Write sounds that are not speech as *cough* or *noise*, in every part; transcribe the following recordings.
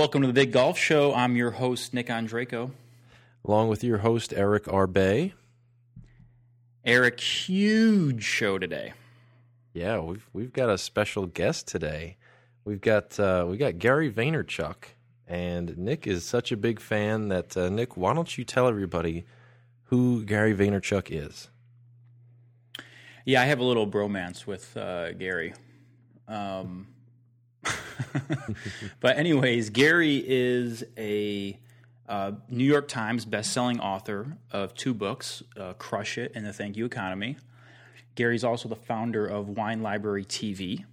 Welcome to the Big Golf Show. I'm your host, Nick Andreyko. Along with your host, Eric Arbe. Eric, huge show today. Yeah, we've we've got a special guest today. We've got uh, we got Gary Vaynerchuk, and Nick is such a big fan that uh, Nick, why don't you tell everybody who Gary Vaynerchuk is? Yeah, I have a little bromance with uh, Gary. Um, *laughs* but anyways, Gary is a uh, New York Times best-selling author of two books, uh, "Crush It" and "The Thank You Economy." Gary's also the founder of Wine Library TV.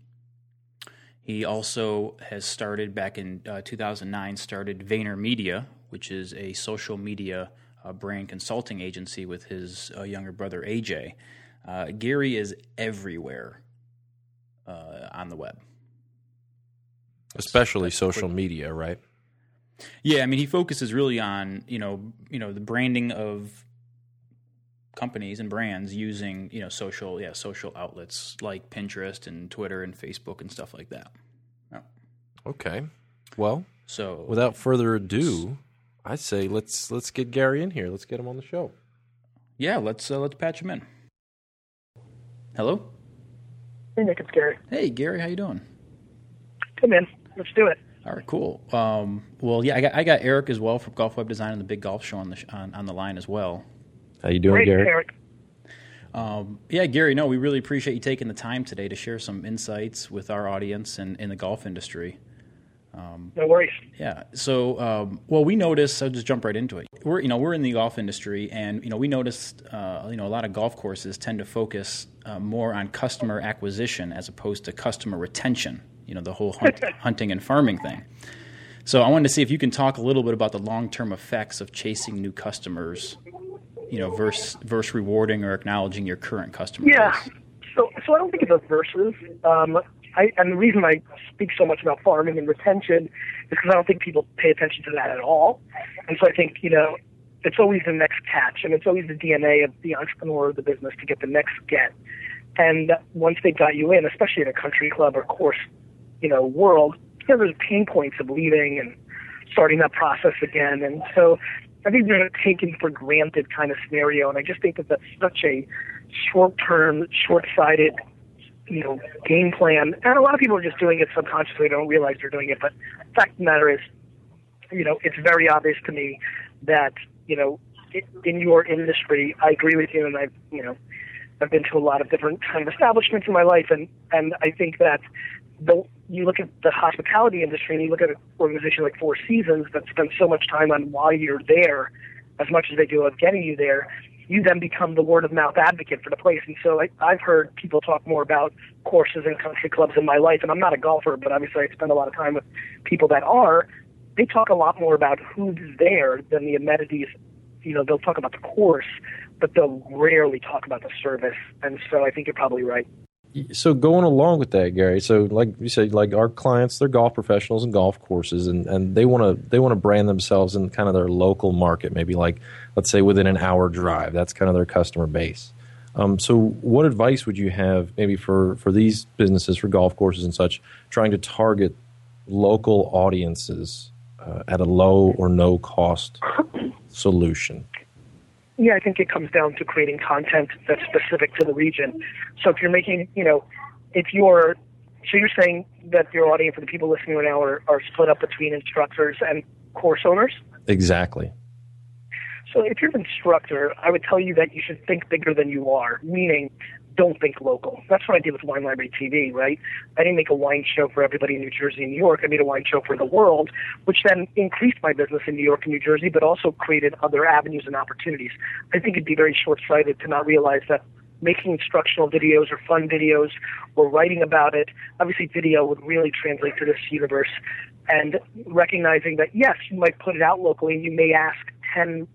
He also has started back in uh, 2009, started VaynerMedia, which is a social media uh, brand consulting agency with his uh, younger brother AJ. Uh, Gary is everywhere on the web, especially social media, right? Yeah, I mean, he focuses really on you know you know the branding of companies and brands using you know social yeah social outlets like Pinterest and Twitter and Facebook and stuff like that. Yeah. Okay, well, so without further ado, I say let's let's get Gary in here. Let's get him on the show. Yeah, let's uh, let's patch him in. Hello. Hey Nick, it's Gary. Hey Gary, how you doing? Good man. Let's do it. All right, cool. Um, well, yeah, I got I got Eric as well from Golf Web Design and the Big Golf Show on the on, on the line as well. How you doing, Great, Gary? Eric. Um, yeah, Gary. No, we really appreciate you taking the time today to share some insights with our audience and in the golf industry. Um, no worries. Yeah. So, um, well, we noticed. I'll just jump right into it. We're, you know, we're in the golf industry, and you know, we noticed, uh, you know, a lot of golf courses tend to focus uh, more on customer acquisition as opposed to customer retention. You know, the whole hunt, *laughs* hunting and farming thing. So, I wanted to see if you can talk a little bit about the long-term effects of chasing new customers. You know, versus versus rewarding or acknowledging your current customers. Yeah. So, so I don't think it's a versus. Um, I, and the reason I speak so much about farming and retention is because I don't think people pay attention to that at all. And so I think, you know, it's always the next catch and it's always the DNA of the entrepreneur of the business to get the next get. And once they got you in, especially in a country club or course, you know, world, you know, there's pain points of leaving and starting that process again. And so I think they're a taken for granted kind of scenario. And I just think that that's such a short term, short sighted you know, game plan. And a lot of people are just doing it subconsciously, they don't realize they're doing it. But fact of the matter is, you know, it's very obvious to me that, you know, in your industry, I agree with you, and I've, you know, I've been to a lot of different kind of establishments in my life, and and I think that the you look at the hospitality industry, and you look at an organization like Four Seasons that spends so much time on why you're there, as much as they do of getting you there you then become the word of mouth advocate for the place. And so I, I've heard people talk more about courses and country clubs in my life. And I'm not a golfer, but obviously I spend a lot of time with people that are. They talk a lot more about who's there than the amenities. You know, they'll talk about the course, but they'll rarely talk about the service. And so I think you're probably right so going along with that, Gary. So like you said, like our clients, they're golf professionals and golf courses, and, and they want to they want to brand themselves in kind of their local market. Maybe like let's say within an hour drive. That's kind of their customer base. Um, so what advice would you have maybe for for these businesses, for golf courses and such, trying to target local audiences uh, at a low or no cost solution? Yeah, I think it comes down to creating content that's specific to the region. So if you're making, you know, if you're, so you're saying that your audience for the people listening right now are, are split up between instructors and course owners? Exactly. So if you're an instructor, I would tell you that you should think bigger than you are, meaning don't think local. That's what I did with Wine Library TV, right? I didn't make a wine show for everybody in New Jersey and New York. I made a wine show for the world, which then increased my business in New York and New Jersey, but also created other avenues and opportunities. I think it'd be very short sighted to not realize that making instructional videos or fun videos or writing about it, obviously video would really translate to this universe. And recognizing that, yes, you might put it out locally, you may ask 10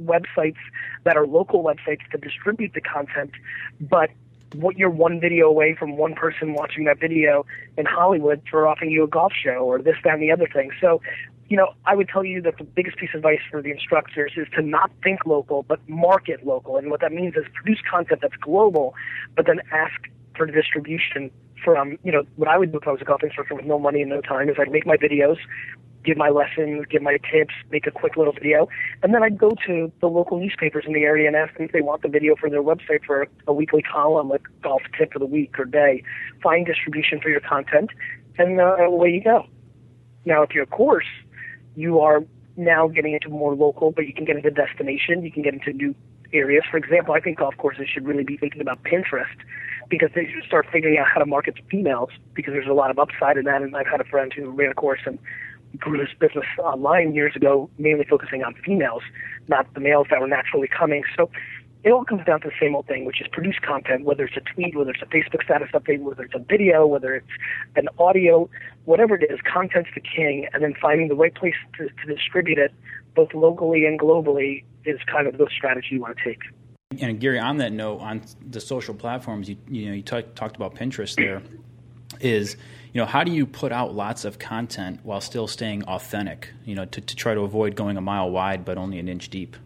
websites that are local websites to distribute the content, but what you're one video away from one person watching that video in Hollywood for offering you a golf show or this, that, and the other thing. So, you know, I would tell you that the biggest piece of advice for the instructors is to not think local, but market local. And what that means is produce content that's global, but then ask for distribution from, you know, what I would do if I was a golf instructor with no money and no time is I'd make my videos, give my lessons, give my tips, make a quick little video, and then I'd go to the local newspapers in the area and ask them if they want the video for their website for a, weekly column, like golf tip of the week or day. Find distribution for your content, and uh, away you go. Now, if you're a course, you are now getting into more local, but you can get into destination, you can get into new areas. For example, I think golf courses should really be thinking about Pinterest because they should start figuring out how to market to females because there's a lot of upside in that. And I've had a friend who ran a course and grew his business online years ago, mainly focusing on females, not the males that were naturally coming. So it all comes down to the same old thing, which is produce content, whether it's a tweet, whether it's a Facebook status update, whether it's a video, whether it's an audio, whatever it is, content's the king, and then finding the right place to, to distribute it, both locally and globally, is kind of the strategy you want to take. And Gary, on that note, on the social platforms, you you know you talked about Pinterest there. Is you know how do you put out lots of content while still staying authentic? You know to, to try to avoid going a mile wide but only an inch deep.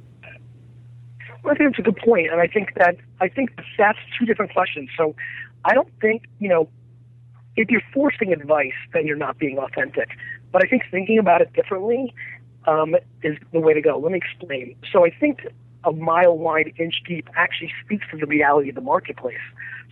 Well, I think it's a good point, and I think that I think that's two different questions. So, I don't think you know if you're forcing advice, then you're not being authentic. But I think thinking about it differently um, is the way to go. Let me explain. So I think a mile wide, inch deep actually speaks to the reality of the marketplace.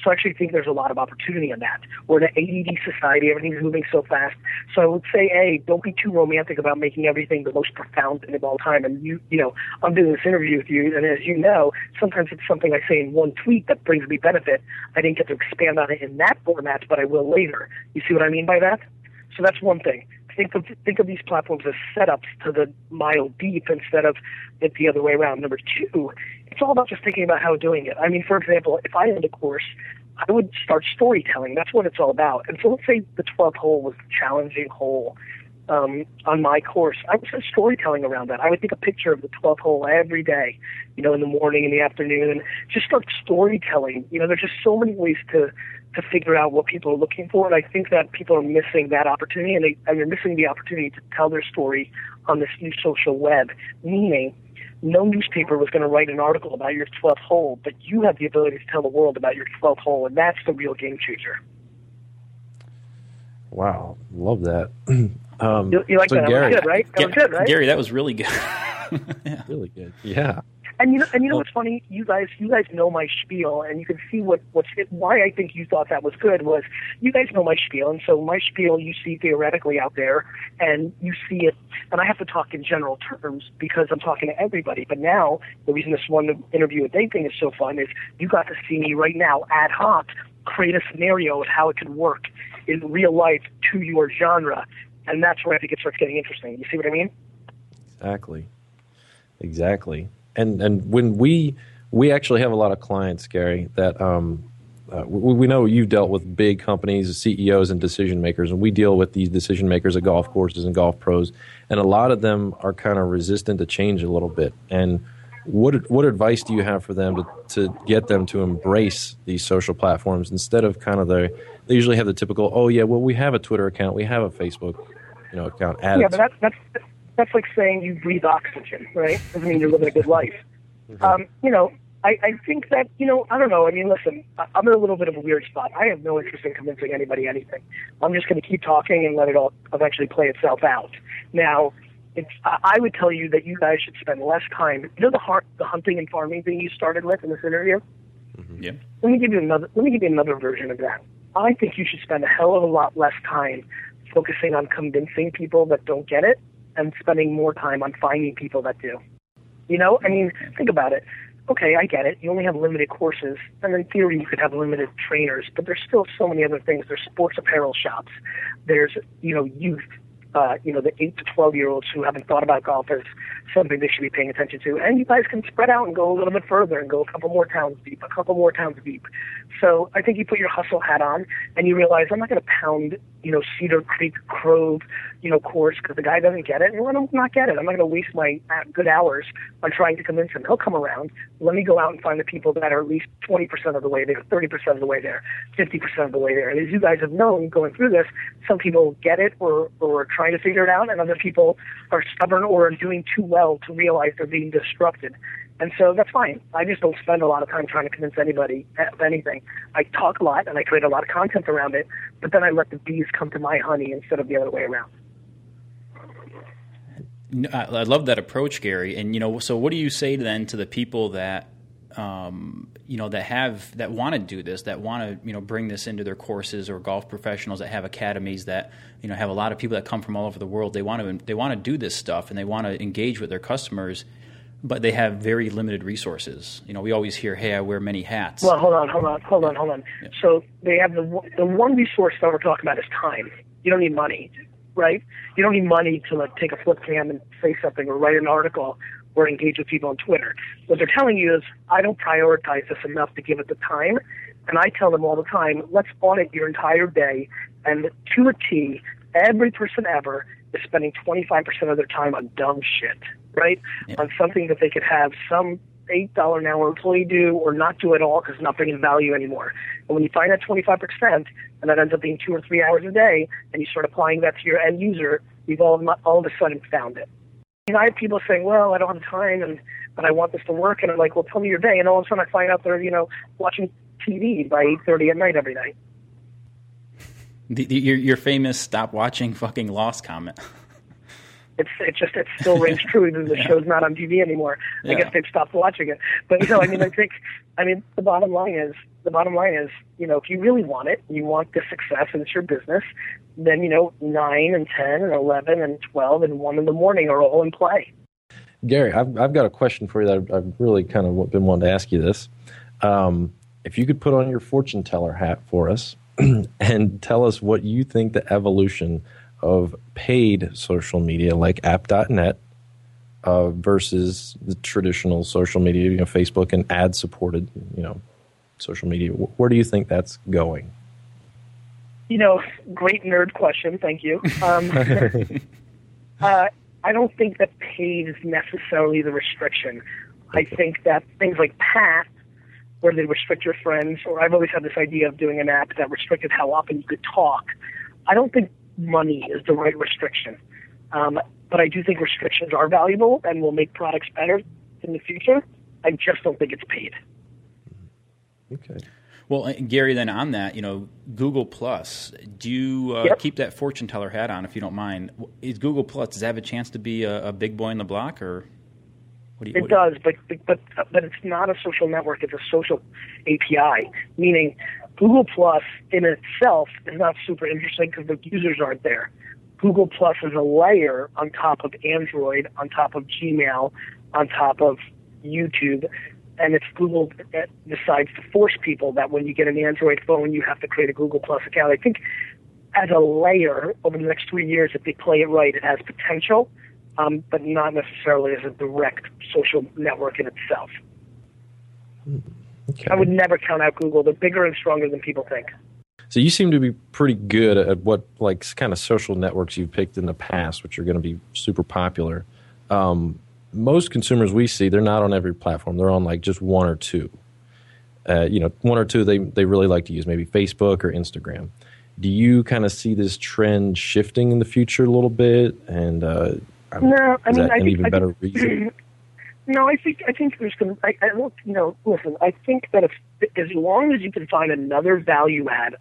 So I actually think there's a lot of opportunity in that. We're in an ADD society, everything's moving so fast. So I would say, hey, don't be too romantic about making everything the most profound thing of all time. And you, you know, I'm doing this interview with you, and as you know, sometimes it's something I say in one tweet that brings me benefit. I didn't get to expand on it in that format, but I will later. You see what I mean by that? So that's one thing think of think of these platforms as setups to the mile deep instead of it the other way around. Number two, it's all about just thinking about how doing it. I mean, for example, if I had a course, I would start storytelling. That's what it's all about. And so let's say the 12th hole was a challenging hole um, on my course. I would start storytelling around that. I would take a picture of the 12th hole every day, you know, in the morning, in the afternoon, and just start storytelling. You know, there's just so many ways to to figure out what people are looking for. And I think that people are missing that opportunity, and, they, and they're missing the opportunity to tell their story on this new social web. Meaning, no newspaper was going to write an article about your 12th hole, but you have the ability to tell the world about your 12th hole, and that's the real game changer. Wow, love that. *clears throat* Um, you, you, like so that? Gary, that good, right? That G- was good, right? Gary, that was really good. *laughs* yeah. Really good. Yeah. And you know, and you know what's funny? You guys, you guys know my spiel, and you can see what what's why I think you thought that was good was you guys know my spiel, and so my spiel you see theoretically out there, and you see it, and I have to talk in general terms because I'm talking to everybody. But now the reason this one interview with Dave thing is so fun is you got to see me right now ad hoc create a scenario of how it could work in real life to your genre, and that's where I think it starts getting interesting. You see what I mean? Exactly. Exactly and and when we we actually have a lot of clients, Gary, that um, uh, we, we, know you've dealt with big companies, CEOs, and decision makers, and we deal with these decision makers at golf courses and golf pros, and a lot of them are kind of resistant to change a little bit. And what what advice do you have for them to, to get them to embrace these social platforms instead of kind of the they usually have the typical oh yeah well we have a Twitter account we have a Facebook you know account yeah but that's that's that's like saying you breathe oxygen, right? Doesn't mean you're living a good life. Mm-hmm. Um, you know, I, I think that, you know, I don't know. I mean, listen, I'm in a little bit of a weird spot. I have no interest in convincing anybody anything. I'm just going to keep talking and let it all eventually play itself out. Now, it's, I would tell you that you guys should spend less time. You know the heart, the hunting and farming thing you started with in this interview. Mm-hmm. Yeah. Let me give you another. Let me give you another version of that. I think you should spend a hell of a lot less time focusing on convincing people that don't get it and spending more time on finding people that do. You know, I mean, think about it. Okay, I get it. You only have limited courses, and in theory, you could have limited trainers, but there's still so many other things. There's sports apparel shops. There's, you know, youth uh, you know, the eight to twelve year olds who haven't thought about golf as something they should be paying attention to. And you guys can spread out and go a little bit further and go a couple more towns deep, a couple more towns deep. So I think you put your hustle hat on and you realize I'm not going to pound, you know, Cedar Creek Grove, you know, course because the guy doesn't get it. And him not get it. I'm not going to waste my uh, good hours on trying to convince him. He'll come around. Let me go out and find the people that are at least 20% of the way there, 30% of the way there, 50% of the way there. And as you guys have known going through this, some people get it or, or try trying to figure it out, and other people are stubborn or are doing too well to realize they're being disrupted. And so that's fine. I just don't spend a lot of time trying to convince anybody of anything. I talk a lot and I create a lot of content around it, but then I let the bees come to my honey instead of the other way around. I love that approach, Gary. And you know, so what do you say then to the people that um, you know that have that want to do this, that want to you know bring this into their courses, or golf professionals that have academies that you know have a lot of people that come from all over the world. They want to they want to do this stuff and they want to engage with their customers, but they have very limited resources. You know, we always hear, "Hey, I wear many hats." Well, hold on, hold on, hold on, hold on. Yeah. So they have the the one resource that we're talking about is time. You don't need money right? You don't need money to like take a flip cam and say something or write an article or engage with people on Twitter. What they're telling you is, I don't prioritize this enough to give it the time. And I tell them all the time, let's audit your entire day. And to a T, every person ever is spending 25% of their time on dumb shit, right? Yeah. On something that they could have some eight dollar an hour employee do or not do at all because it's not bringing value anymore. And when you find that twenty five percent and that ends up being two or three hours a day, and you start applying that to your end user, you've all all of a sudden found it. And I have people saying, "Well, I don't have time, and but I want this to work," and I'm like, "Well, tell me your day," and all of a sudden I find out they're you know watching TV by eight thirty at night every night. The, the, your, your famous "stop watching fucking Lost" comment. *laughs* it's it just it still rings *laughs* true even the yeah. show's not on TV anymore. Yeah. I guess they've stopped watching it. But you know, I mean, I think, I mean, the bottom line is the bottom line is, you know, if you really want it, you want the success, and it's your business, then you know, nine and ten and eleven and twelve and one in the morning are all in play. Gary, I've I've got a question for you that I've, I've really kind of been wanting to ask you this. Um, if you could put on your fortune teller hat for us *clears throat* and tell us what you think the evolution of paid social media like app.net uh, versus the traditional social media, you know, Facebook and ad supported, you know, social media. Where do you think that's going? You know, great nerd question. Thank you. Um, *laughs* uh, I don't think that paid is necessarily the restriction. I think that things like Path, where they restrict your friends, or I've always had this idea of doing an app that restricted how often you could talk. I don't think money is the right restriction. Um, but I do think restrictions are valuable and will make products better in the future. I just don't think it's paid. Okay. Well, uh, Gary, then on that, you know, Google Plus, do you uh, yep. keep that fortune teller hat on if you don't mind? Is Google Plus, does that have a chance to be a, a big boy in the block or? What do you, it does, but, but, but it's not a social network, it's a social API, meaning Google Plus in itself is not super interesting because the users aren't there. Google Plus is a layer on top of Android, on top of Gmail, on top of YouTube, and it's Google that decides to force people that when you get an Android phone, you have to create a Google Plus account. I think as a layer over the next three years, if they play it right, it has potential, um, but not necessarily as a direct social network in itself. Okay. I would never count out Google. They're bigger and stronger than people think. So you seem to be pretty good at what like kind of social networks you've picked in the past, which are going to be super popular. Um, most consumers we see, they're not on every platform. They're on like just one or two. Uh, you know, one or two they they really like to use, maybe Facebook or Instagram. Do you kind of see this trend shifting in the future a little bit? And uh, no, I mean, I think, even I better think, reason? *clears throat* No, I think I think there's going. I, I look, you know, listen. I think that if as long as you can find another value add,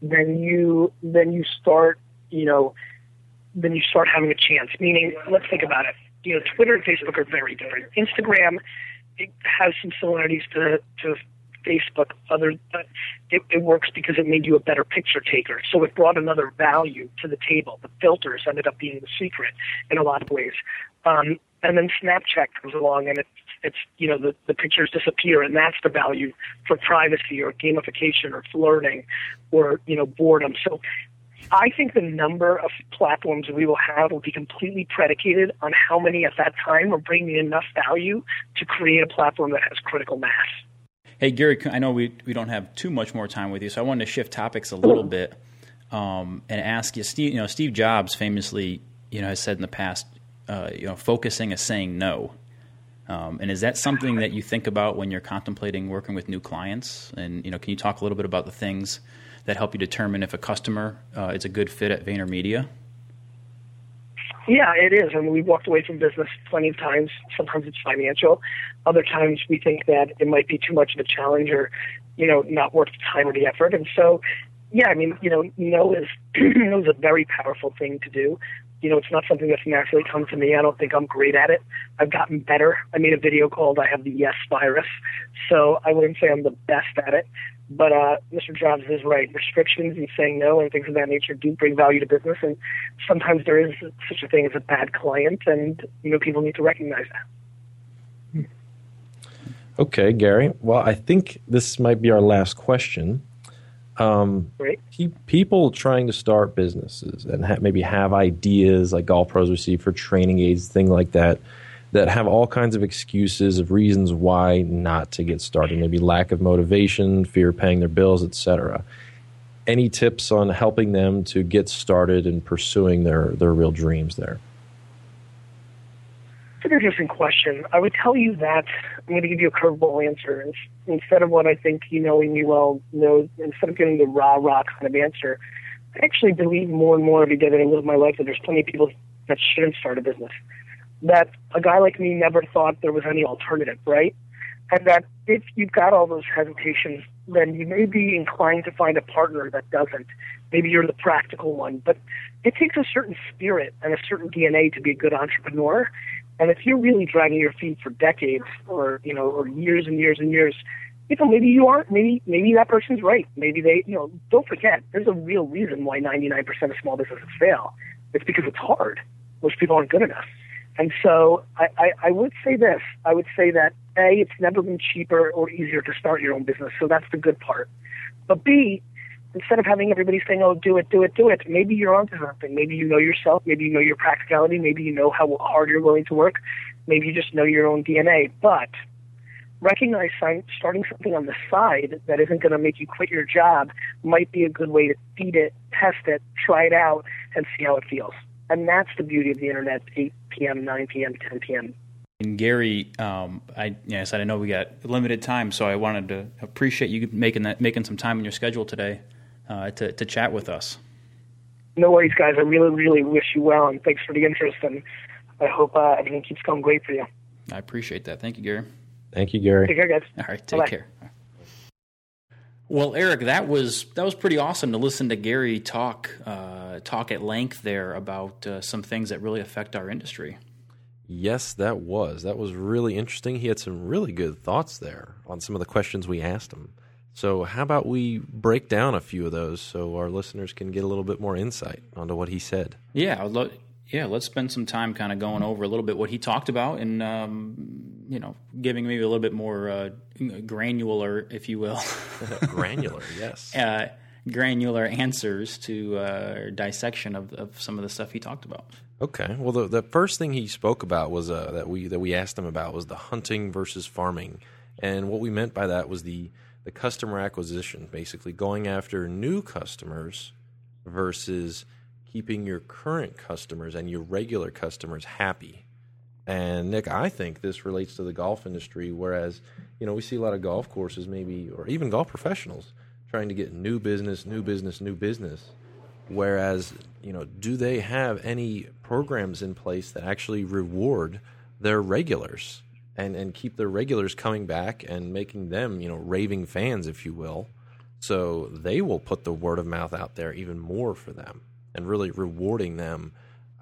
then you then you start, you know, then you start having a chance. Meaning, let's think about it. You know, Twitter and Facebook are very different. Instagram it has some similarities to to Facebook. Other, but it, it works because it made you a better picture taker. So it brought another value to the table. The filters ended up being the secret in a lot of ways. Um, and then Snapchat comes along and it's it's you know the the pictures disappear and that's the value for privacy or gamification or flirting or you know boredom. So I think the number of platforms we will have will be completely predicated on how many at that time are bringing enough value to create a platform that has critical mass. Hey Gary, I know we we don't have too much more time with you, so I wanted to shift topics a little bit um, and ask you. Steve, you know, Steve Jobs famously, you know, has said in the past, uh, you know, focusing is saying no. Um, and is that something that you think about when you're contemplating working with new clients? And you know, can you talk a little bit about the things that help you determine if a customer uh, is a good fit at VaynerMedia? Yeah, it is. I mean, we've walked away from business plenty of times. Sometimes it's financial. Other times we think that it might be too much of a challenge or, you know, not worth the time or the effort. And so, yeah, I mean, you know, no is *clears throat* no is a very powerful thing to do You know, it's not something that's naturally come to me. I don't think I'm great at it. I've gotten better. I made a video called "I Have the Yes Virus," so I wouldn't say I'm the best at it. But uh, Mr. Jobs is right. Restrictions and saying no and things of that nature do bring value to business, and sometimes there is such a thing as a bad client, and you know people need to recognize that. Okay, Gary. Well, I think this might be our last question. Um, Great. people trying to start businesses and ha- maybe have ideas like Golf Pros receive for training aids, thing like that, that have all kinds of excuses of reasons why not to get started. Maybe lack of motivation, fear of paying their bills, etc. Any tips on helping them to get started and pursuing their their real dreams there? Interesting question. I would tell you that I'm going to give you a curveball answer. Instead of what I think you knowing me well knows, instead of giving the rah rah kind of answer, I actually believe more and more every day that I live my life that there's plenty of people that shouldn't start a business. That a guy like me never thought there was any alternative, right? And that if you've got all those hesitations, then you may be inclined to find a partner that doesn't. Maybe you're the practical one, but it takes a certain spirit and a certain DNA to be a good entrepreneur. And if you're really dragging your feet for decades or, you know, or years and years and years, you know, maybe you aren't, maybe, maybe that person's right. Maybe they, you know, don't forget, there's a real reason why 99% of small businesses fail. It's because it's hard. Most people aren't good enough. And so I, I, I would say this. I would say that A, it's never been cheaper or easier to start your own business. So that's the good part. But B, instead of having everybody saying, "Oh, do it, do it, do it," maybe you're onto something. Maybe you know yourself. Maybe you know your practicality. Maybe you know how hard you're willing to work. Maybe you just know your own DNA. But recognize starting something on the side that isn't going to make you quit your job might be a good way to feed it, test it, try it out, and see how it feels. And that's the beauty of the internet. 8 p.m., 9 p.m., 10 p.m. And Gary, um, I, said I know we got limited time, so I wanted to appreciate you making that making some time in your schedule today uh, to, to chat with us. No worries, guys. I really, really wish you well, and thanks for the interest. And I hope uh, everything keeps going great for you. I appreciate that. Thank you, Gary. Thank you, Gary. Take care, guys. All right, take Bye-bye. care. Well, Eric, that was that was pretty awesome to listen to Gary talk uh, talk at length there about uh, some things that really affect our industry. Yes, that was. That was really interesting. He had some really good thoughts there on some of the questions we asked him. So, how about we break down a few of those so our listeners can get a little bit more insight onto what he said? Yeah, lo- yeah. Let's spend some time kind of going over a little bit what he talked about, and um, you know, giving maybe a little bit more uh, granular, if you will, *laughs* Granular, yes. *laughs* uh, granular answers to uh, dissection of, of some of the stuff he talked about. Okay. Well, the, the first thing he spoke about was uh, that we that we asked him about was the hunting versus farming, and what we meant by that was the the customer acquisition, basically going after new customers versus keeping your current customers and your regular customers happy. And Nick, I think this relates to the golf industry, whereas you know we see a lot of golf courses, maybe or even golf professionals trying to get new business, new business, new business. Whereas, you know, do they have any programs in place that actually reward their regulars and, and keep their regulars coming back and making them, you know, raving fans, if you will? So they will put the word of mouth out there even more for them and really rewarding them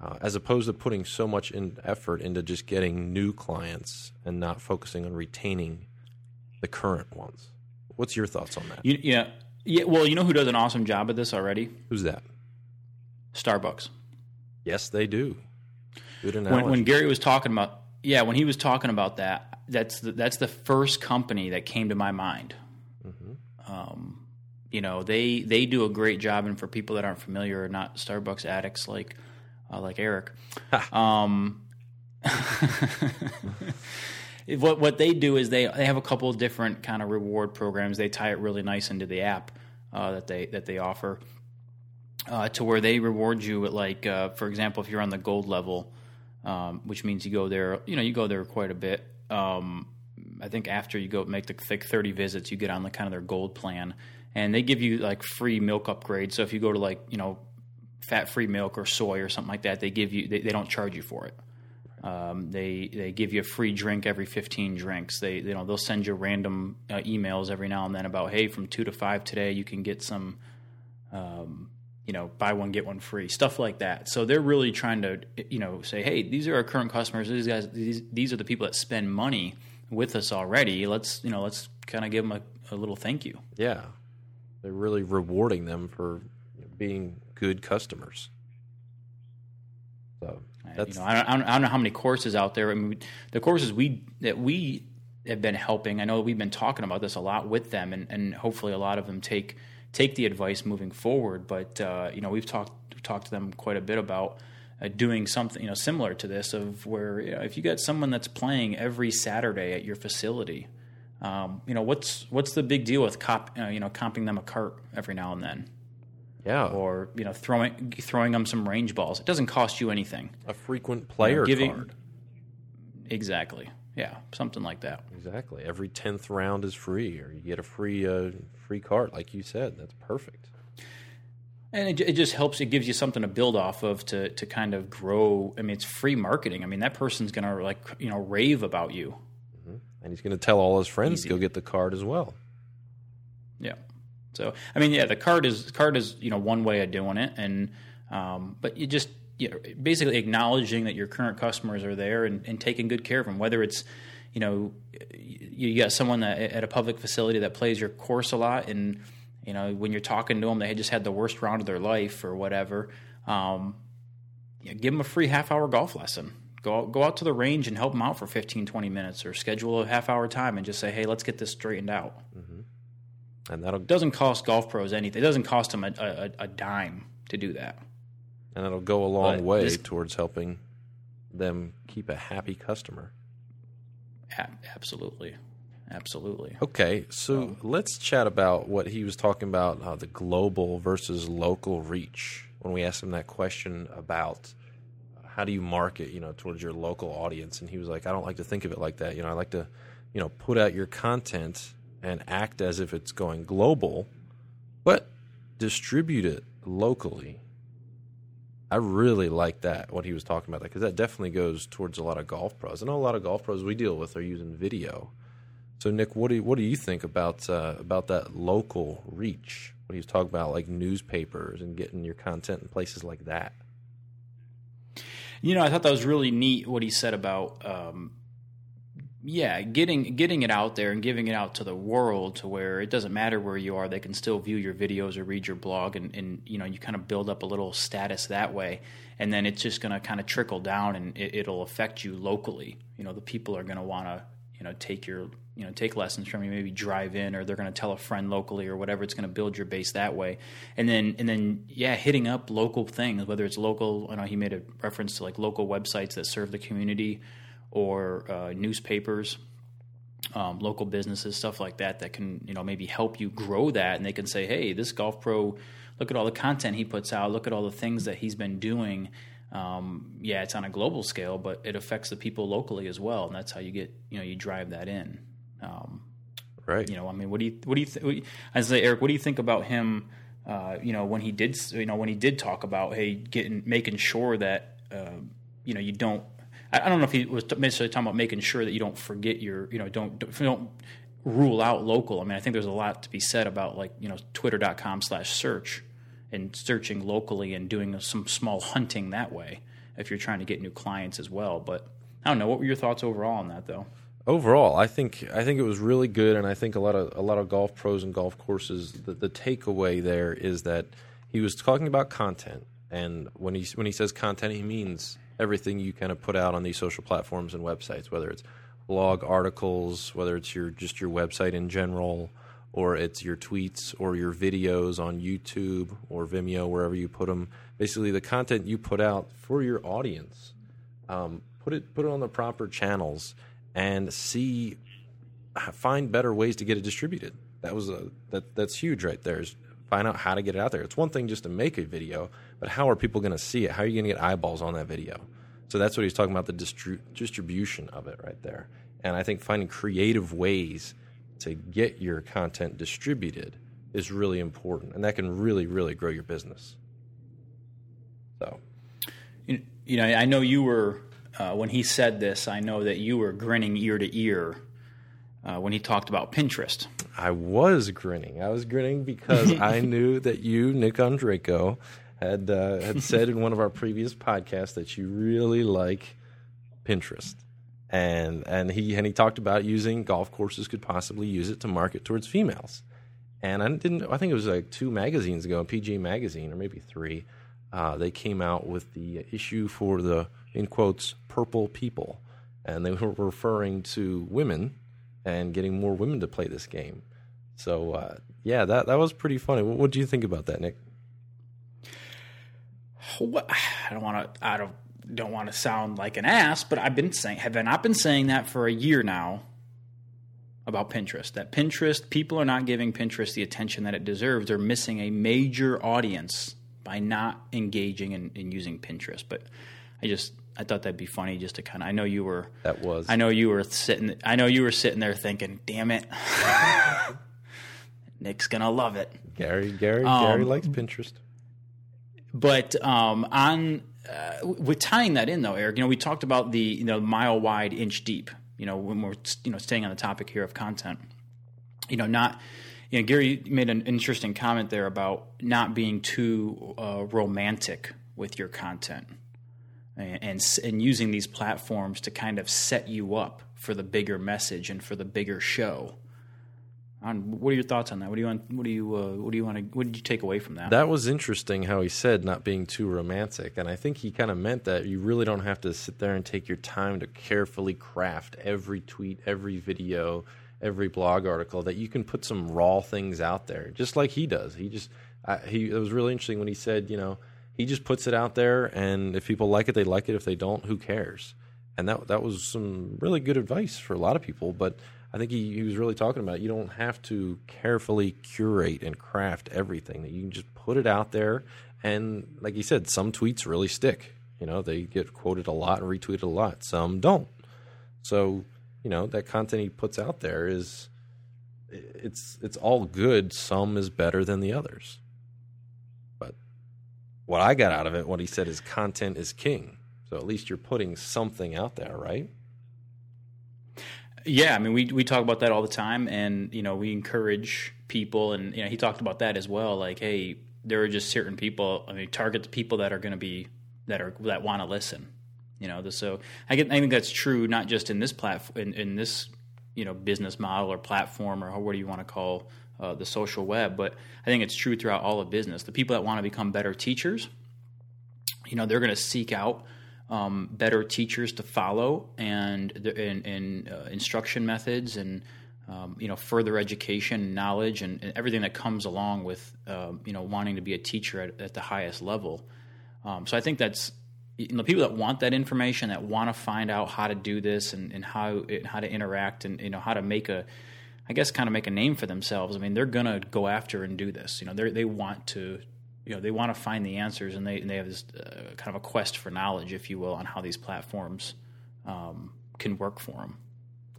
uh, as opposed to putting so much in effort into just getting new clients and not focusing on retaining the current ones. What's your thoughts on that? You, yeah, yeah. Well, you know who does an awesome job at this already? Who's that? Starbucks. Yes, they do. Good analogy. When, when Gary was talking about, yeah, when he was talking about that, that's the, that's the first company that came to my mind. Um, you know, they they do a great job, and for people that aren't familiar or not Starbucks addicts like uh, like Eric, um, *laughs* what what they do is they they have a couple of different kind of reward programs. They tie it really nice into the app uh, that they that they offer uh, to where they reward you at like uh, for example if you're on the gold level um, which means you go there you know you go there quite a bit. Um, i think after you go make the like 30 visits you get on the kind of their gold plan and they give you like free milk upgrades. So if you go to like you know fat free milk or soy or something like that they give you they, they don't charge you for it. Um, they they give you a free drink every 15 drinks. They you know they'll send you random uh, emails every now and then about hey from two to five today you can get some um, you know, buy one get one free, stuff like that. So they're really trying to, you know, say, hey, these are our current customers. These guys, these these are the people that spend money with us already. Let's, you know, let's kind of give them a, a little thank you. Yeah, they're really rewarding them for being good customers. So that's, you know, I don't, I don't know how many courses out there. I mean, the courses we that we have been helping. I know we've been talking about this a lot with them, and, and hopefully a lot of them take take the advice moving forward. But uh, you know, we've talked talked to them quite a bit about uh, doing something you know similar to this, of where you know, if you got someone that's playing every Saturday at your facility, um, you know what's what's the big deal with cop uh, you know comping them a cart every now and then. Yeah. Or you know throwing throwing them some range balls. It doesn't cost you anything. A frequent player you know, giving, card. Exactly. Yeah, something like that. Exactly. Every tenth round is free, or you get a free uh, free cart, like you said. That's perfect. And it, it, just helps. It gives you something to build off of to to kind of grow. I mean, it's free marketing. I mean, that person's gonna like you know rave about you, mm-hmm. and he's gonna tell all his friends Easy. to go get the card as well. Yeah. So I mean, yeah, the card is card is you know one way of doing it, and um, but you just you know, basically acknowledging that your current customers are there and, and, taking good care of them. Whether it's, you know, you got someone that, at a public facility that plays your course a lot, and you know when you're talking to them, they just had the worst round of their life or whatever. Um, give them a free half hour golf lesson. Go go out to the range and help them out for 15, 20 minutes, or schedule a half hour time and just say, hey, let's get this straightened out. Mm-hmm. And that doesn't cost golf pros anything. It doesn't cost them a, a, a dime to do that and it'll go a long but way this, towards helping them keep a happy customer. Absolutely, absolutely. Okay, so um, let's chat about what he was talking about uh, the global versus local reach. When we asked him that question about uh, how do you market, you know, towards your local audience, and he was like, "I don't like to think of it like that. You know, I like to, you know, put out your content and act as if it's going global, but distribute it locally." I really like that what he was talking about that because that definitely goes towards a lot of golf pros. I know a lot of golf pros we deal with are using video. So Nick, what do you, what do you think about uh, about that local reach? What he was talking about, like newspapers and getting your content in places like that. You know, I thought that was really neat what he said about um, yeah, getting getting it out there and giving it out to the world to where it doesn't matter where you are, they can still view your videos or read your blog, and, and you know you kind of build up a little status that way, and then it's just going to kind of trickle down, and it, will affect you locally. You know, the people are going to want to you know take your you know take lessons from you, maybe drive in, or they're going to tell a friend locally or whatever. It's going to build your base that way, and then and then yeah, hitting up local things, whether it's local. I know he made a reference to like local websites that serve the community or uh, newspapers, um, local businesses, stuff like that, that can you know maybe help you grow that, and they can say, hey, this golf pro, look at all the content he puts out, look at all the things that he's been doing. Um, yeah, it's on a global scale, but it affects the people locally as well, and that's how you get you know you drive that in. Um, right. You know, I mean, what do you what do you th- I say, Eric? What do you think about him? Uh, you know, when he did you know when he did talk about hey, getting making sure that uh, you know you don't I don't know if he was necessarily talking about making sure that you don't forget your, you know, don't don't rule out local. I mean, I think there's a lot to be said about like you know twitter.com slash search and searching locally and doing some small hunting that way if you're trying to get new clients as well. But I don't know. What were your thoughts overall on that though? Overall, I think I think it was really good, and I think a lot of a lot of golf pros and golf courses. The, the takeaway there is that he was talking about content, and when he when he says content, he means everything you kind of put out on these social platforms and websites, whether it's blog articles, whether it's your just your website in general, or it's your tweets or your videos on YouTube or Vimeo, wherever you put them. Basically, the content you put out for your audience, um, put it put it on the proper channels and see find better ways to get it distributed. That was a that that's huge right there. Is find out how to get it out there. It's one thing just to make a video, but how are people going to see it? How are you going to get eyeballs on that video? So that's what he's talking about the distri- distribution of it right there. And I think finding creative ways to get your content distributed is really important, and that can really, really grow your business. So, you, you know, I know you were uh, when he said this. I know that you were grinning ear to ear uh, when he talked about Pinterest. I was grinning. I was grinning because *laughs* I knew that you, Nick Andreyko, had uh, had said in one of our previous podcasts that you really like Pinterest, and and he and he talked about using golf courses could possibly use it to market towards females. And I didn't. I think it was like two magazines ago, PG Magazine, or maybe three. Uh, they came out with the issue for the in quotes purple people, and they were referring to women and getting more women to play this game. So uh, yeah, that that was pretty funny. What, what do you think about that, Nick? I don't want to. I don't don't want to sound like an ass, but I've been saying have I not been saying that for a year now about Pinterest. That Pinterest people are not giving Pinterest the attention that it deserves. They're missing a major audience by not engaging in, in using Pinterest. But I just I thought that'd be funny just to kind of. I know you were. That was. I know you were sitting. I know you were sitting there thinking, "Damn it, *laughs* Nick's gonna love it." Gary, Gary, um, Gary likes Pinterest. But um, on uh, with tying that in though, Eric, you know, we talked about the you know mile wide, inch deep. You know, when we're you know staying on the topic here of content, you know, not you know, Gary made an interesting comment there about not being too uh, romantic with your content and, and, and using these platforms to kind of set you up for the bigger message and for the bigger show. On what are your thoughts on that? What do you want? What do you? Uh, what do you want to? What did you take away from that? That was interesting how he said not being too romantic, and I think he kind of meant that you really don't have to sit there and take your time to carefully craft every tweet, every video, every blog article. That you can put some raw things out there, just like he does. He just I, he it was really interesting when he said, you know, he just puts it out there, and if people like it, they like it. If they don't, who cares? And that that was some really good advice for a lot of people, but I think he, he was really talking about you don't have to carefully curate and craft everything. That you can just put it out there, and like you said, some tweets really stick. You know, they get quoted a lot and retweeted a lot. Some don't. So you know that content he puts out there is it's it's all good. Some is better than the others. What I got out of it, what he said is content is king. So at least you're putting something out there, right? Yeah, I mean, we we talk about that all the time, and you know, we encourage people, and you know, he talked about that as well. Like, hey, there are just certain people. I mean, target the people that are going to be that are that want to listen. You know, so I get. I think that's true, not just in this platform, in, in this you know business model or platform or what do you want to call uh, the social web, but I think it's true throughout all of business. The people that want to become better teachers, you know, they're going to seek out um, better teachers to follow and in, uh, instruction methods and um, you know further education, knowledge, and, and, everything that comes along with uh, you know wanting to be a teacher at, at the highest level. Um, so I think that's you know, people that want that information, that want to find out how to do this and, and how how to interact and you know how to make a I guess kind of make a name for themselves. I mean, they're gonna go after and do this. You know, they they want to you know they want to find the answers and they and they have this uh, kind of a quest for knowledge, if you will, on how these platforms um, can work for them.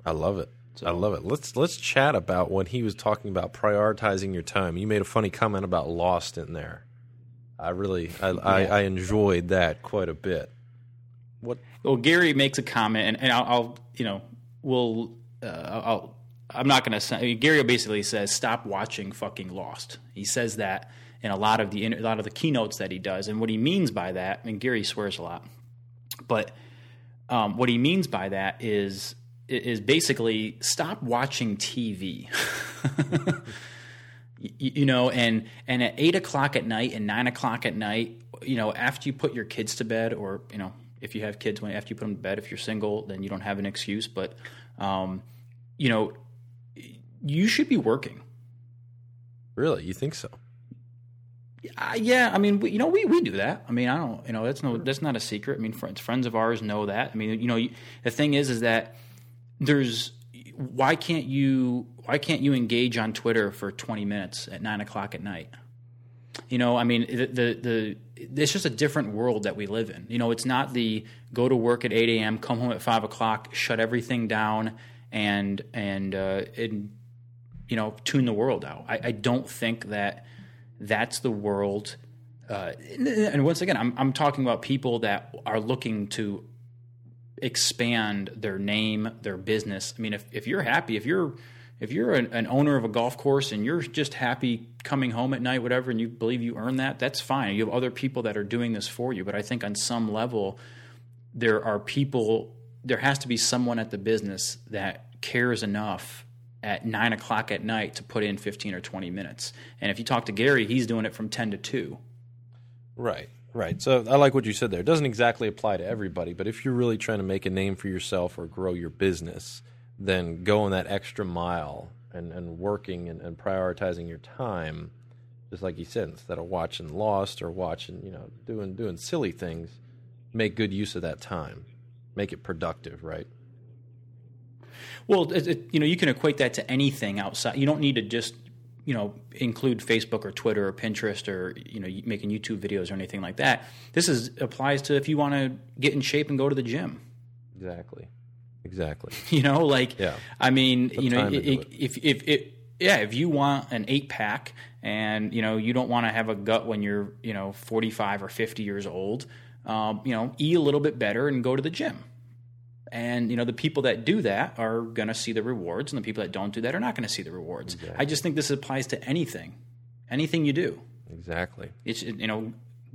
I love it. So, I love it. Let's let's chat about when he was talking about prioritizing your time. You made a funny comment about lost in there. I really I, yeah. I, I, enjoyed that quite a bit. What? Well, Gary makes a comment, and, and I'll, I'll you know we'll uh, I'll I'm not going to. Gary basically says stop watching fucking Lost. He says that in a lot of the a lot of the keynotes that he does. And what he means by that, I mean, Gary swears a lot, but um, what he means by that is is basically stop watching TV. *laughs* you, you know, and and at eight o'clock at night and nine o'clock at night, you know, after you put your kids to bed, or you know, if you have kids, when after you put them to bed, if you're single, then you don't have an excuse. But um, you know, you should be working. Really, you think so? Uh, yeah, I mean, we, you know, we, we do that. I mean, I don't, you know, that's no, that's not a secret. I mean, friends friends of ours know that. I mean, you know, the thing is, is that there's why can't you why can't you engage on Twitter for 20 minutes at nine o'clock at night? You know, I mean, the, the, the it's just a different world that we live in. You know, it's not the go to work at 8 a.m., come home at five o'clock, shut everything down, and and uh, and you know, tune the world out. I, I don't think that that's the world. Uh, and once again, I'm, I'm talking about people that are looking to expand their name, their business. I mean, if, if you're happy, if you're if you're an, an, owner of a golf course and you're just happy coming home at night, whatever, and you believe you earn that, that's fine. You have other people that are doing this for you. But I think on some level, there are people, there has to be someone at the business that cares enough at nine o'clock at night to put in 15 or 20 minutes. And if you talk to Gary, he's doing it from 10 to 2. Right. Right. So I like what you said there. It doesn't exactly apply to everybody, but if you're really trying to make a name for yourself or grow your business, then going that extra mile and, and working and, and prioritizing your time, just like you said, instead of watching Lost or watching, you know, doing doing silly things, make good use of that time. Make it productive, right? Well, it, it, you know, you can equate that to anything outside. You don't need to just you know include Facebook or Twitter or Pinterest or you know making YouTube videos or anything like that. This is applies to if you want to get in shape and go to the gym. Exactly. Exactly. *laughs* You know, like yeah. I mean, you know, it, if if it yeah, if you want an eight pack and you know you don't want to have a gut when you're you know 45 or 50 years old, um, you know, eat a little bit better and go to the gym. And you know the people that do that are going to see the rewards, and the people that don't do that are not going to see the rewards. Exactly. I just think this applies to anything, anything you do. Exactly. It's you know,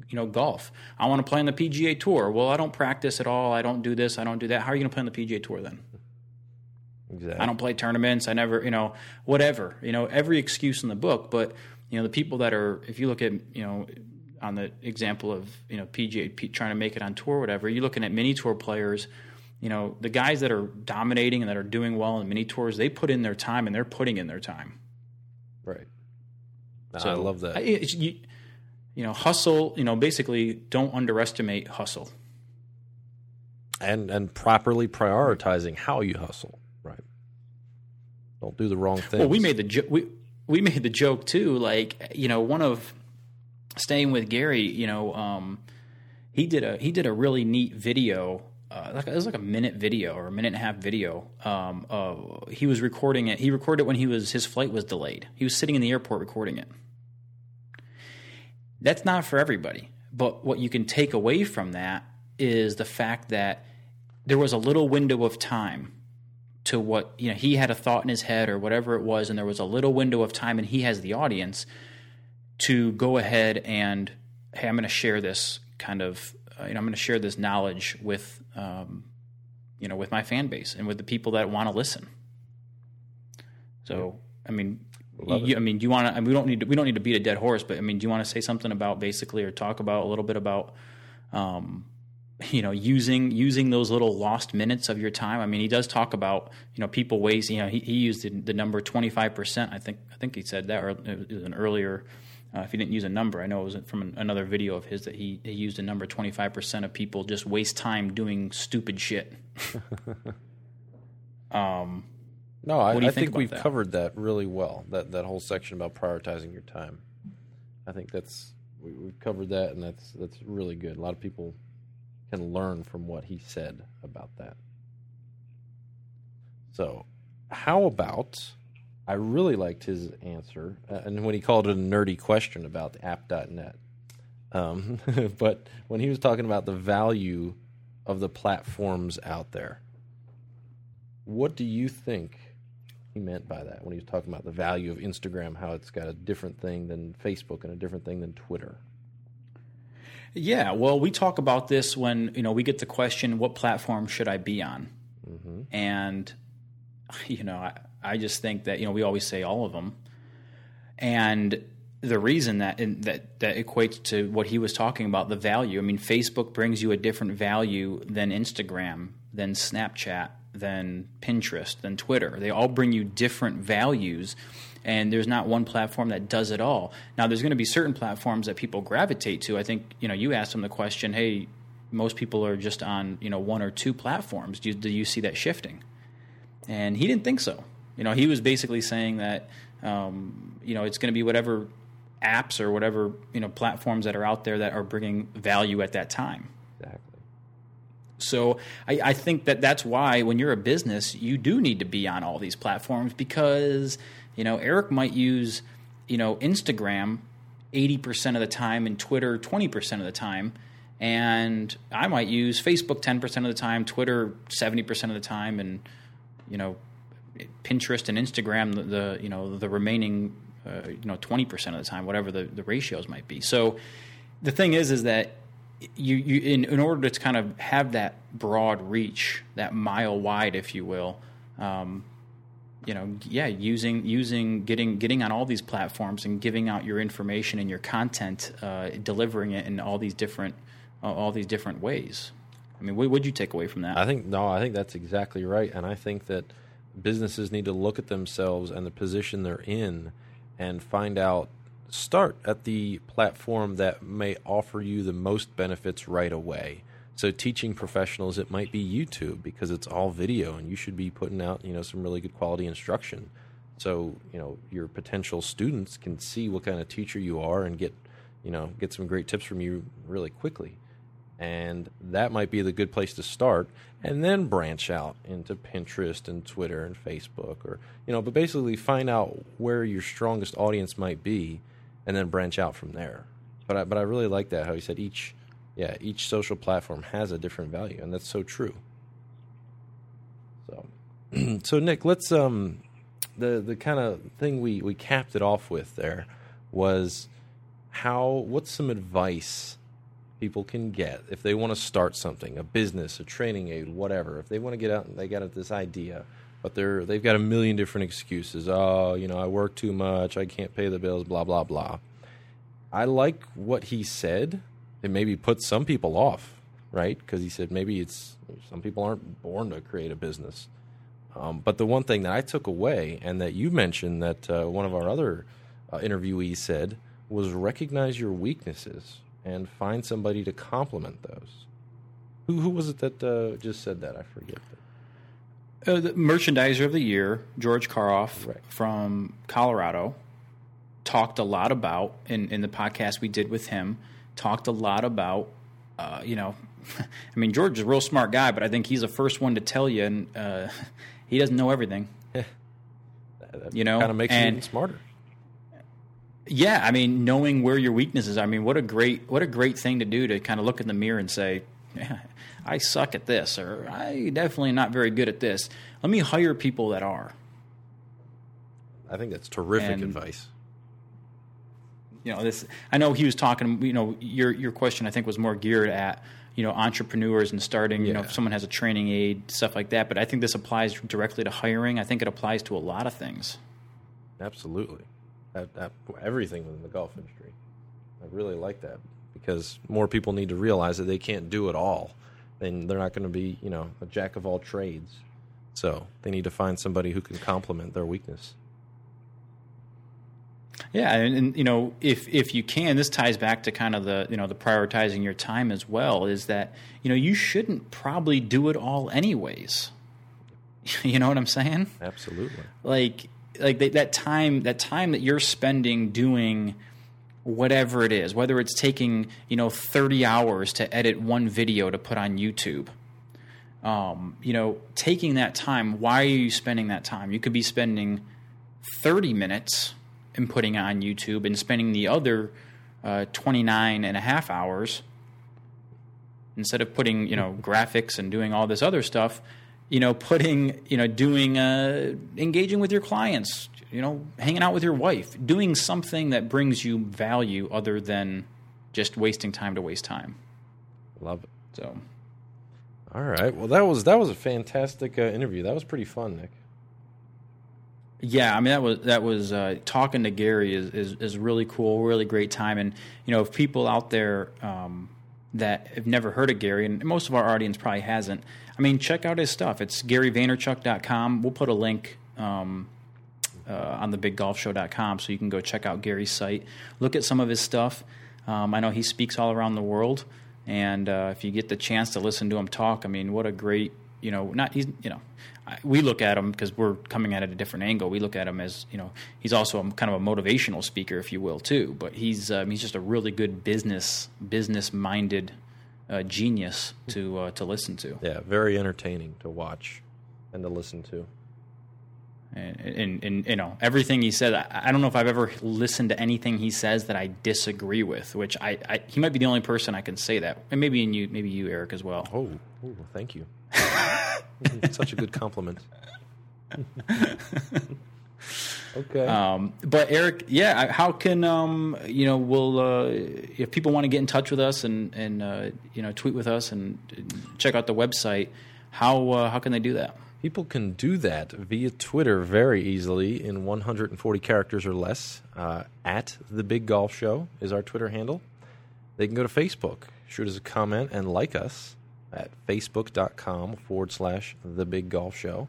you know, golf. I want to play on the PGA Tour. Well, I don't practice at all. I don't do this. I don't do that. How are you going to play on the PGA Tour then? Exactly. I don't play tournaments. I never, you know, whatever. You know, every excuse in the book. But you know, the people that are, if you look at, you know, on the example of you know PGA P, trying to make it on tour, whatever, you're looking at mini tour players you know, the guys that are dominating and that are doing well in mini tours, they put in their time and they're putting in their time. Right. So I love that. you, you know, hustle. You know, basically, don't underestimate hustle. And and properly prioritizing how you hustle. Right. Don't do the wrong thing. Well, we made the jo- we we made the joke too. Like you know, one of staying with Gary. You know, um, he did a he did a really neat video uh, like it was like a minute video or a minute and a half video. Um, uh, he was recording it. He recorded it when he was his flight was delayed. He was sitting in the airport recording it. That's not for everybody, but what you can take away from that is the fact that there was a little window of time to what you know he had a thought in his head or whatever it was, and there was a little window of time, and he has the audience to go ahead and hey, I'm going to share this kind of you know, I'm going to share this knowledge with, um, you know, with my fan base and with the people that want to listen. So, I mean, you, I mean, do you want to? I mean, we don't need to, we don't need to beat a dead horse, but I mean, do you want to say something about basically or talk about a little bit about, um, you know, using using those little lost minutes of your time? I mean, he does talk about you know people waste. You know, he, he used the, the number twenty five percent. I think I think he said that or it was an earlier uh, if he didn't use a number, I know it was from another video of his that he, he used a number 25% of people just waste time doing stupid shit. *laughs* um, no, I, I think, think we've that? covered that really well. That that whole section about prioritizing your time. I think that's we, have covered that, and that's that's really good. A lot of people can learn from what he said about that. So, how about I really liked his answer, uh, and when he called it a nerdy question about the app.net. Um, *laughs* but when he was talking about the value of the platforms out there, what do you think he meant by that when he was talking about the value of Instagram, how it's got a different thing than Facebook and a different thing than Twitter? Yeah, well, we talk about this when you know we get the question, "What platform should I be on?" Mm-hmm. And *laughs* you know, I, I just think that you know we always say all of them, and the reason that that that equates to what he was talking about the value. I mean, Facebook brings you a different value than Instagram, than Snapchat, than Pinterest, than Twitter. They all bring you different values, and there's not one platform that does it all. Now, there's going to be certain platforms that people gravitate to. I think you know you asked them the question, hey. Most people are just on, you know, one or two platforms. Do do you see that shifting? And he didn't think so. You know, he was basically saying that um, you know it's going to be whatever apps or whatever you know platforms that are out there that are bringing value at that time. Exactly. So I, I think that that's why when you're a business, you do need to be on all these platforms because you know Eric might use you know Instagram eighty percent of the time and Twitter twenty percent of the time and I might use Facebook 10% of the time, Twitter 70% of the time, and you know Pinterest and Instagram the, the you know the remaining uh, you know twenty percent of the time, whatever the, the ratios might be. So the thing is, is that you, you in, in order to kind of have that broad reach, that mile wide, if you will, um, you know, yeah, using using getting getting on all these platforms and giving out your information and your content, uh, delivering it in all these different uh, all these different ways. I mean, what would you take away from that? I think no, I think that's exactly right, and I think that businesses need to look at themselves and the position they're in, and find out. Start at the platform that may offer you the most benefits right away. So teaching professionals, it might be YouTube because it's all video, and you should be putting out you know some really good quality instruction. So you know your potential students can see what kind of teacher you are and get you know get some great tips from you really quickly and that might be the good place to start and then branch out into pinterest and twitter and facebook or you know but basically find out where your strongest audience might be and then branch out from there. But i but i really like that how you said each yeah each social platform has a different value and that's so true. So *clears throat* so nick let's um the the kind of thing we we capped it off with there was how what's some advice people can get if they want to start something, a business, a training aid, whatever. If they want to get out and they got this idea, but they're they've got a million different excuses. Oh, you know, I work too much, I can't pay the bills, blah blah blah. I like what he said. It maybe puts some people off, right? Because he said maybe it's some people aren't born to create a business. Um, but the one thing that I took away, and that you mentioned, that uh, one of our other uh, interviewees said, was recognize your weaknesses and find somebody to complement those. Who who was it that uh, just said that? I forget. Uh, the merchandiser of the year, George Karoff Right. from Colorado, talked a lot about in, in the podcast we did with him. Talked a lot about, uh, you know, *laughs* I mean George is a real smart guy, but I think he's the first one to tell you, and uh, *laughs* he doesn't know everything. *laughs* You know, kind of makes you and- even smarter. Yeah, I mean, knowing where your weaknesses. are. I mean, what a great what a great thing to do to kind of look in the mirror and say, yeah, "I suck at this," or "I definitely not very good at this." Let me hire people that are. I think that's terrific and- advice. You know, this. I know he was talking. You know, your your question I think was more geared at you know entrepreneurs and starting. You know, if someone has a training aid, stuff like that. But I think this applies directly to hiring. I think it applies to a lot of things. Absolutely, that, that, everything within the golf industry. I really like that because more people need to realize that they can't do it all. and they're not going to be, you know, a jack of all trades. So they need to find somebody who can complement their weakness. Yeah, and, and you know, if if you can, this ties back to kind of the you know the prioritizing your time as well. Is that you know you shouldn't probably do it all anyways. *laughs* you know what I'm saying? Absolutely. Like like that, that time that time that you're spending doing whatever it is, whether it's taking you know 30 hours to edit one video to put on YouTube. Um, you know, taking that time, why are you spending that time? You could be spending 30 minutes and putting on YouTube and spending the other uh, 29 and a half hours instead of putting, you know, graphics and doing all this other stuff, you know, putting, you know, doing, uh, engaging with your clients, you know, hanging out with your wife, doing something that brings you value other than just wasting time to waste time. Love it. So, All right. Well, that was that was a fantastic uh, interview. That was pretty fun, Nick. Yeah, I mean that was that was uh, talking to Gary is, is is really cool, really great time, and you know if people out there um, that have never heard of Gary, and most of our audience probably hasn't, I mean check out his stuff. It's GaryVaynerchuk.com. We'll put a link um, uh, on the BigGolfShow.com so you can go check out Gary's site, look at some of his stuff. Um, I know he speaks all around the world, and uh, if you get the chance to listen to him talk, I mean what a great you know not he's you know we look at him because we're coming at it a different angle. We look at him as you know he's also a, kind of a motivational speaker, if you will, too. But he's um, he's just a really good business business minded uh, genius to uh, to listen to. Yeah, very entertaining to watch and to listen to. And, and, and you know everything he said. I, I don't know if I've ever listened to anything he says that I disagree with. Which I, I he might be the only person I can say that, and maybe in you, maybe you, Eric, as well. Oh, oh thank you. *laughs* Such a good compliment. *laughs* Okay. Um, but Eric, yeah, how can um, you know? We'll uh, if people want to get in touch with us and and uh, you know tweet with us and, and check out the website. How uh, how can they do that? People can do that via Twitter very easily in 140 characters or less. Uh, at the Big Golf Show is our Twitter handle. They can go to Facebook, shoot us a comment, and like us at facebook.com forward slash the Big Golf Show.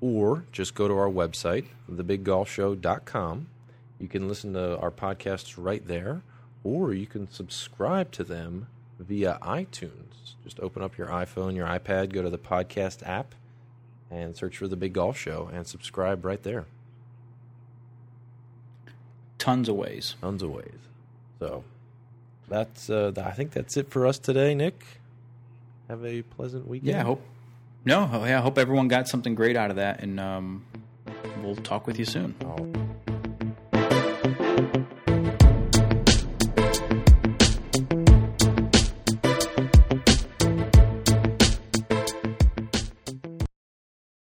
Or just go to our website, thebiggolfshow.com. You can listen to our podcasts right there, or you can subscribe to them via iTunes. Just open up your iPhone, your iPad, go to the podcast app, and search for the Big Golf Show and subscribe right there. Tons of ways. Tons of ways. So that's uh, I think that's it for us today, Nick. Have a pleasant weekend. Yeah, I hope. No, yeah, I hope everyone got something great out of that, and um, we'll talk with you soon. Oh.